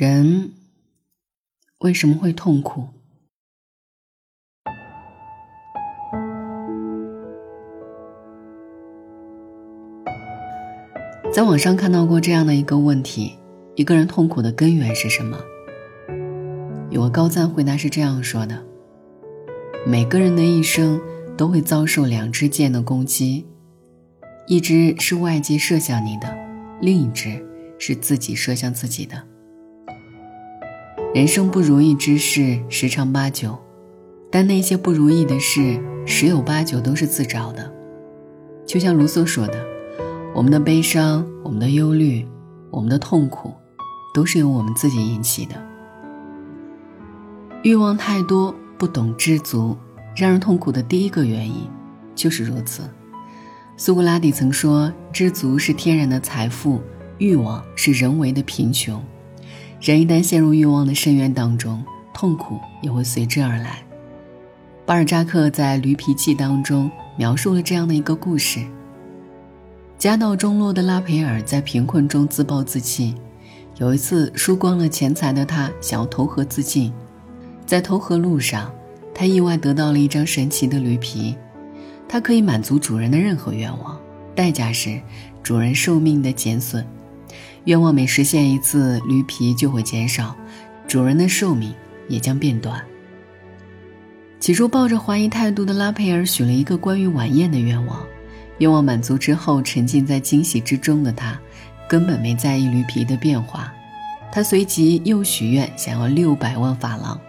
人为什么会痛苦？在网上看到过这样的一个问题：一个人痛苦的根源是什么？有个高赞回答是这样说的：每个人的一生都会遭受两支箭的攻击，一支是外界射向你的，另一支是自己射向自己的。人生不如意之事十常八九，但那些不如意的事十有八九都是自找的。就像卢梭说的：“我们的悲伤、我们的忧虑、我们的痛苦，都是由我们自己引起的。欲望太多，不懂知足，让人痛苦的第一个原因就是如此。”苏格拉底曾说：“知足是天然的财富，欲望是人为的贫穷。”人一旦陷入欲望的深渊当中，痛苦也会随之而来。巴尔扎克在《驴脾气》当中描述了这样的一个故事：家道中落的拉斐尔在贫困中自暴自弃，有一次输光了钱财的他想要投河自尽，在投河路上，他意外得到了一张神奇的驴皮，它可以满足主人的任何愿望，代价是主人寿命的减损。愿望每实现一次，驴皮就会减少，主人的寿命也将变短。起初抱着怀疑态度的拉佩尔许了一个关于晚宴的愿望，愿望满足之后，沉浸在惊喜之中的他，根本没在意驴皮的变化。他随即又许愿，想要六百万法郎。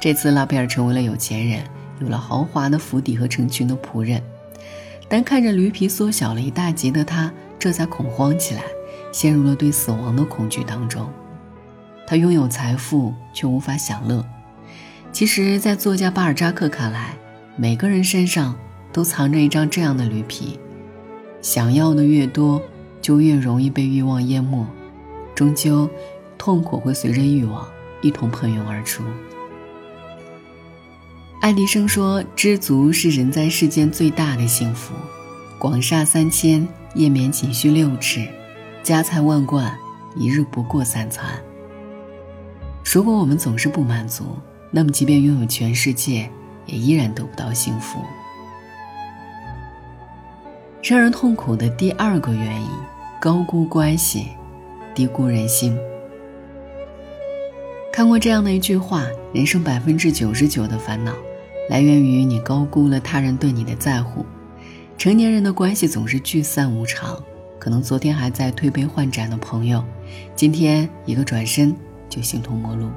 这次拉佩尔成为了有钱人，有了豪华的府邸和成群的仆人。但看着驴皮缩小了一大截的他，这才恐慌起来。陷入了对死亡的恐惧当中，他拥有财富却无法享乐。其实，在作家巴尔扎克看来，每个人身上都藏着一张这样的驴皮，想要的越多，就越容易被欲望淹没，终究，痛苦会随着欲望一同喷涌而出。爱迪生说：“知足是人在世间最大的幸福。”广厦三千，夜眠仅需六尺。家财万贯，一日不过三餐。如果我们总是不满足，那么即便拥有全世界，也依然得不到幸福。让人痛苦的第二个原因：高估关系，低估人心。看过这样的一句话：人生百分之九十九的烦恼，来源于你高估了他人对你的在乎。成年人的关系总是聚散无常。可能昨天还在推杯换盏的朋友，今天一个转身就形同陌路。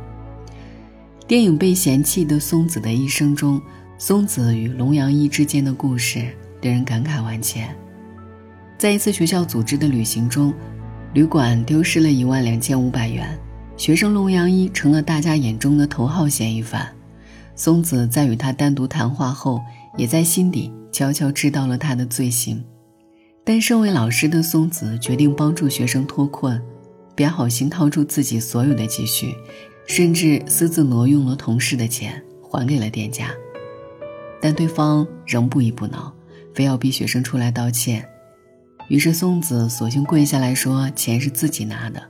电影《被嫌弃的松子的一生》中，松子与龙阳一之间的故事令人感慨万千。在一次学校组织的旅行中，旅馆丢失了一万两千五百元，学生龙阳一成了大家眼中的头号嫌疑犯。松子在与他单独谈话后，也在心底悄悄知道了他的罪行。但身为老师的松子决定帮助学生脱困，便好心掏出自己所有的积蓄，甚至私自挪用了同事的钱还给了店家。但对方仍不依不挠，非要逼学生出来道歉。于是松子索性跪下来说：“钱是自己拿的。”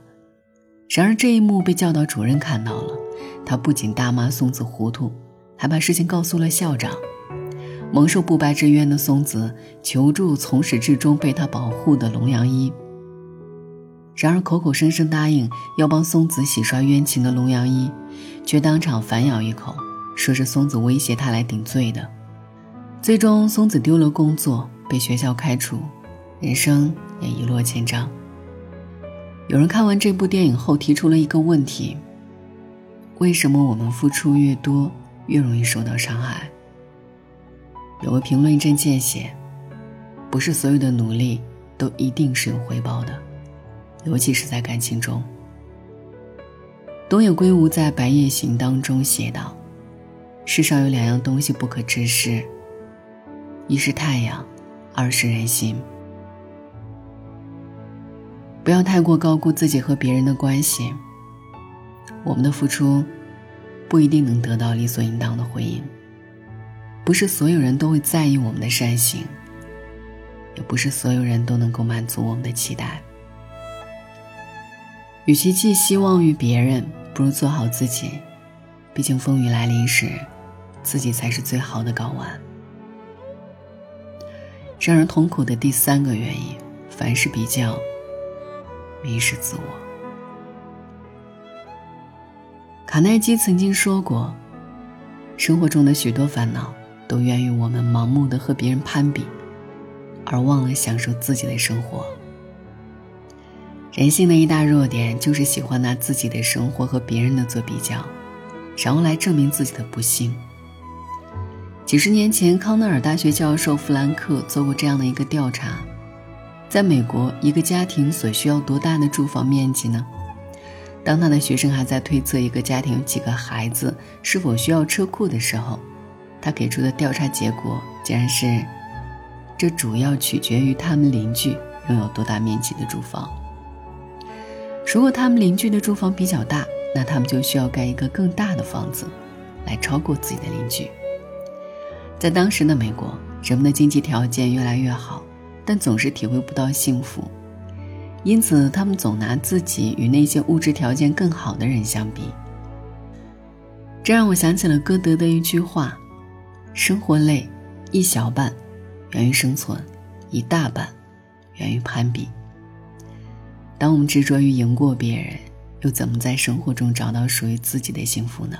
然而这一幕被教导主任看到了，他不仅大骂松子糊涂，还把事情告诉了校长。蒙受不白之冤的松子求助从始至终被他保护的龙阳一，然而口口声声答应要帮松子洗刷冤情的龙阳一，却当场反咬一口，说是松子威胁他来顶罪的。最终，松子丢了工作，被学校开除，人生也一落千丈。有人看完这部电影后提出了一个问题：为什么我们付出越多，越容易受到伤害？有个评论一针见血：不是所有的努力都一定是有回报的，尤其是在感情中。东野圭吾在《白夜行》当中写道：“世上有两样东西不可直视，一是太阳，二是人心。不要太过高估自己和别人的关系。我们的付出，不一定能得到理所应当的回应。”不是所有人都会在意我们的善行，也不是所有人都能够满足我们的期待。与其寄希望于别人，不如做好自己。毕竟风雨来临时，自己才是最好的港湾。让人痛苦的第三个原因，凡事比较，迷失自我。卡耐基曾经说过，生活中的许多烦恼都源于我们盲目的和别人攀比，而忘了享受自己的生活。人性的一大弱点就是喜欢拿自己的生活和别人的做比较。然后来证明自己的不幸。几十年前，康奈尔大学教授弗兰克做过这样的一个调查：在美国，一个家庭所需要多大的住房面积呢？当他的学生还在推测一个家庭有几个孩子、是否需要车库的时候，他给出的调查结果竟然是：这主要取决于他们邻居拥有多大面积的住房。如果他们邻居的住房比较大，那他们就需要盖一个更大的房子，来超过自己的邻居。在当时的美国，人们的经济条件越来越好，但总是体会不到幸福，因此他们总拿自己与那些物质条件更好的人相比。这让我想起了歌德的一句话：“生活累，一小半源于生存，一大半源于攀比。”当我们执着于赢过别人。又怎么在生活中找到属于自己的幸福呢？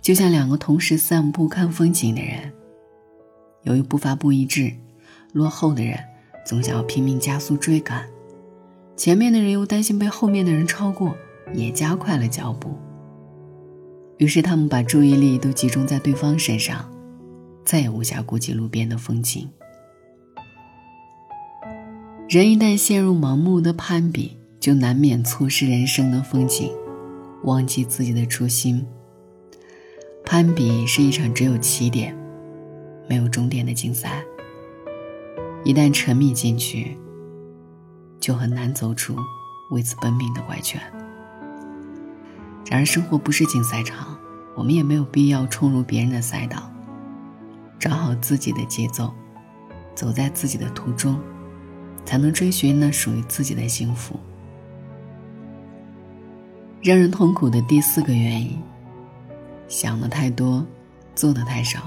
就像两个同时散步看风景的人，由于步伐不一致，落后的人总想要拼命加速追赶，前面的人又担心被后面的人超过，也加快了脚步。于是他们把注意力都集中在对方身上，再也无暇顾及路边的风景。人一旦陷入盲目的攀比，就难免错失人生的风景，忘记自己的初心。攀比是一场只有起点，没有终点的竞赛。一旦沉迷进去，就很难走出为此奔命的怪圈。然而，生活不是竞赛场，我们也没有必要冲入别人的赛道。找好自己的节奏，走在自己的途中，才能追寻那属于自己的幸福。让人痛苦的第四个原因，想的太多，做的太少。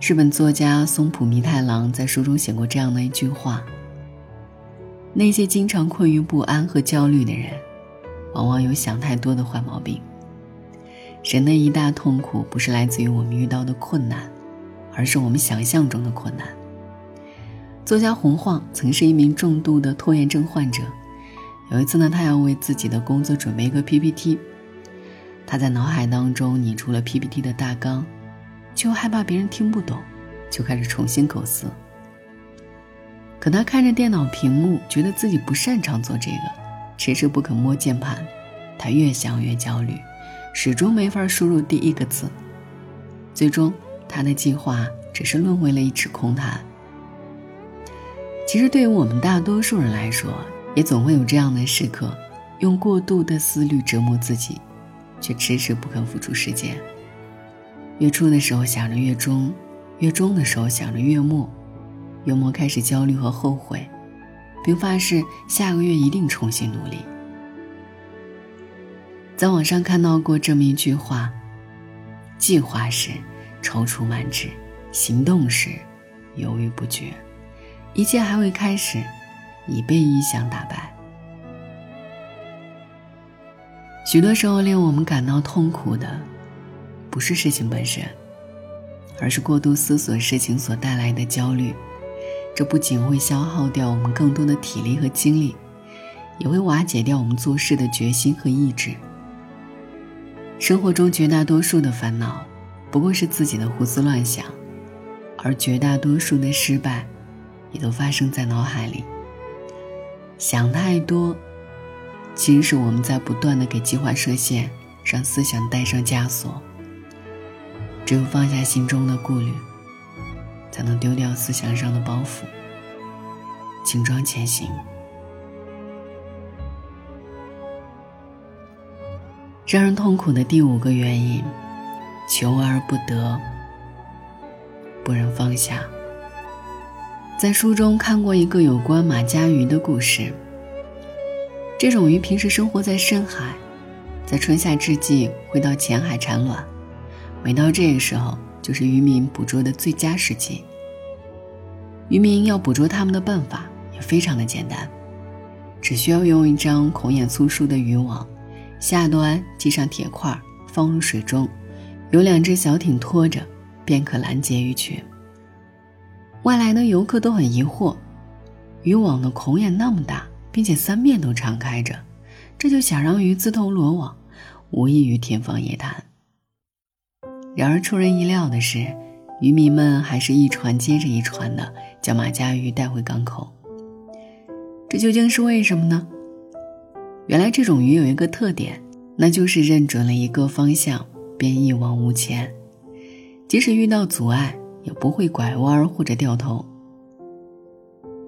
日本作家松浦弥太郎在书中写过这样的一句话：那些经常困于不安和焦虑的人，往往有想太多的坏毛病。人的一大痛苦不是来自于我们遇到的困难，而是我们想象中的困难。作家洪晃曾是一名重度的拖延症患者。有一次呢，他要为自己的工作准备一个 PPT，他在脑海当中拟出了 PPT 的大纲，却又害怕别人听不懂，就开始重新构思。可他看着电脑屏幕，觉得自己不擅长做这个，迟迟不肯摸键盘，他越想越焦虑，始终没法输入第一个字，最终他的计划只是沦为了一纸空谈。其实，对于我们大多数人来说，也总会有这样的时刻，用过度的思虑折磨自己，却迟迟不肯付出时间。月初的时候想着月中，月中的时候想着月末，月末开始焦虑和后悔，并发誓下个月一定重新努力。在网上看到过这么一句话：计划时踌躇满志，行动时犹豫不决，一切还未开始。已被臆想打败。许多时候，令我们感到痛苦的，不是事情本身，而是过度思索事情所带来的焦虑。这不仅会消耗掉我们更多的体力和精力，也会瓦解掉我们做事的决心和意志。生活中绝大多数的烦恼，不过是自己的胡思乱想，而绝大多数的失败，也都发生在脑海里。想太多，其实是我们在不断的给计划设限，让思想带上枷锁。只有放下心中的顾虑，才能丢掉思想上的包袱，轻装前行。让人痛苦的第五个原因，求而不得，不忍放下。在书中看过一个有关马家鱼的故事。这种鱼平时生活在深海，在春夏之际会到浅海产卵，每到这个时候就是渔民捕捉的最佳时机。渔民要捕捉它们的办法也非常的简单，只需要用一张孔眼粗疏的渔网，下端系上铁块，放入水中，有两只小艇拖着，便可拦截鱼群。外来的游客都很疑惑，渔网的孔眼那么大，并且三面都敞开着，这就想让鱼自投罗网，无异于天方夜谭。然而出人意料的是，渔民们还是一船接着一船的将马家鱼带回港口。这究竟是为什么呢？原来这种鱼有一个特点，那就是认准了一个方向便一往无前，即使遇到阻碍。也不会拐弯或者掉头。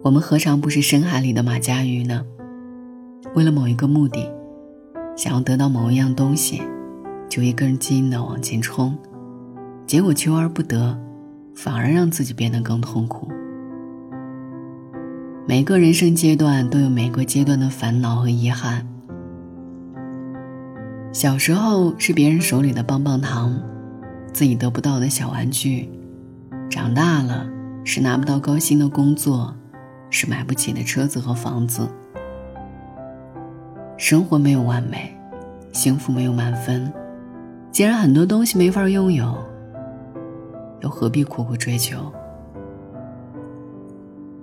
我们何尝不是深海里的马家鱼呢？为了某一个目的，想要得到某一样东西，就一根筋的往前冲，结果求而不得，反而让自己变得更痛苦。每个人生阶段都有每个阶段的烦恼和遗憾。小时候是别人手里的棒棒糖，自己得不到的小玩具。长大了，是拿不到高薪的工作，是买不起的车子和房子。生活没有完美，幸福没有满分。既然很多东西没法拥有，又何必苦苦追求？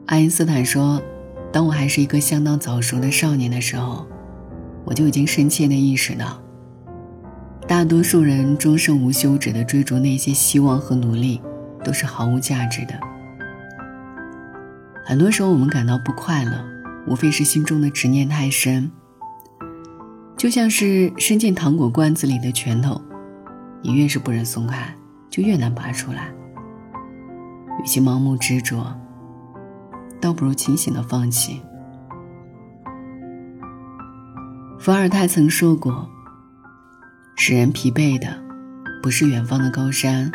爱因斯坦说：“当我还是一个相当早熟的少年的时候，我就已经深切的意识到，大多数人终生无休止的追逐那些希望和努力。”都是毫无价值的。很多时候，我们感到不快乐，无非是心中的执念太深。就像是伸进糖果罐子里的拳头，你越是不忍松开，就越难拔出来。与其盲目执着，倒不如清醒的放弃。伏尔泰曾说过：“使人疲惫的，不是远方的高山。”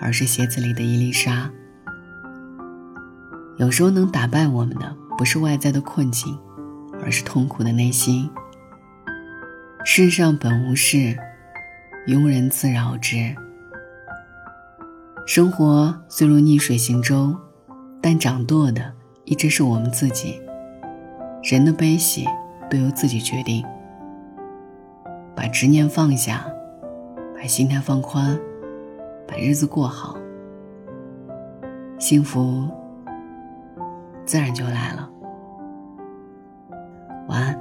而是鞋子里的一粒沙。有时候能打败我们的，不是外在的困境，而是痛苦的内心。世上本无事，庸人自扰之。生活虽如逆水行舟，但掌舵的一直是我们自己。人的悲喜都由自己决定。把执念放下，把心态放宽。把日子过好，幸福自然就来了。晚安，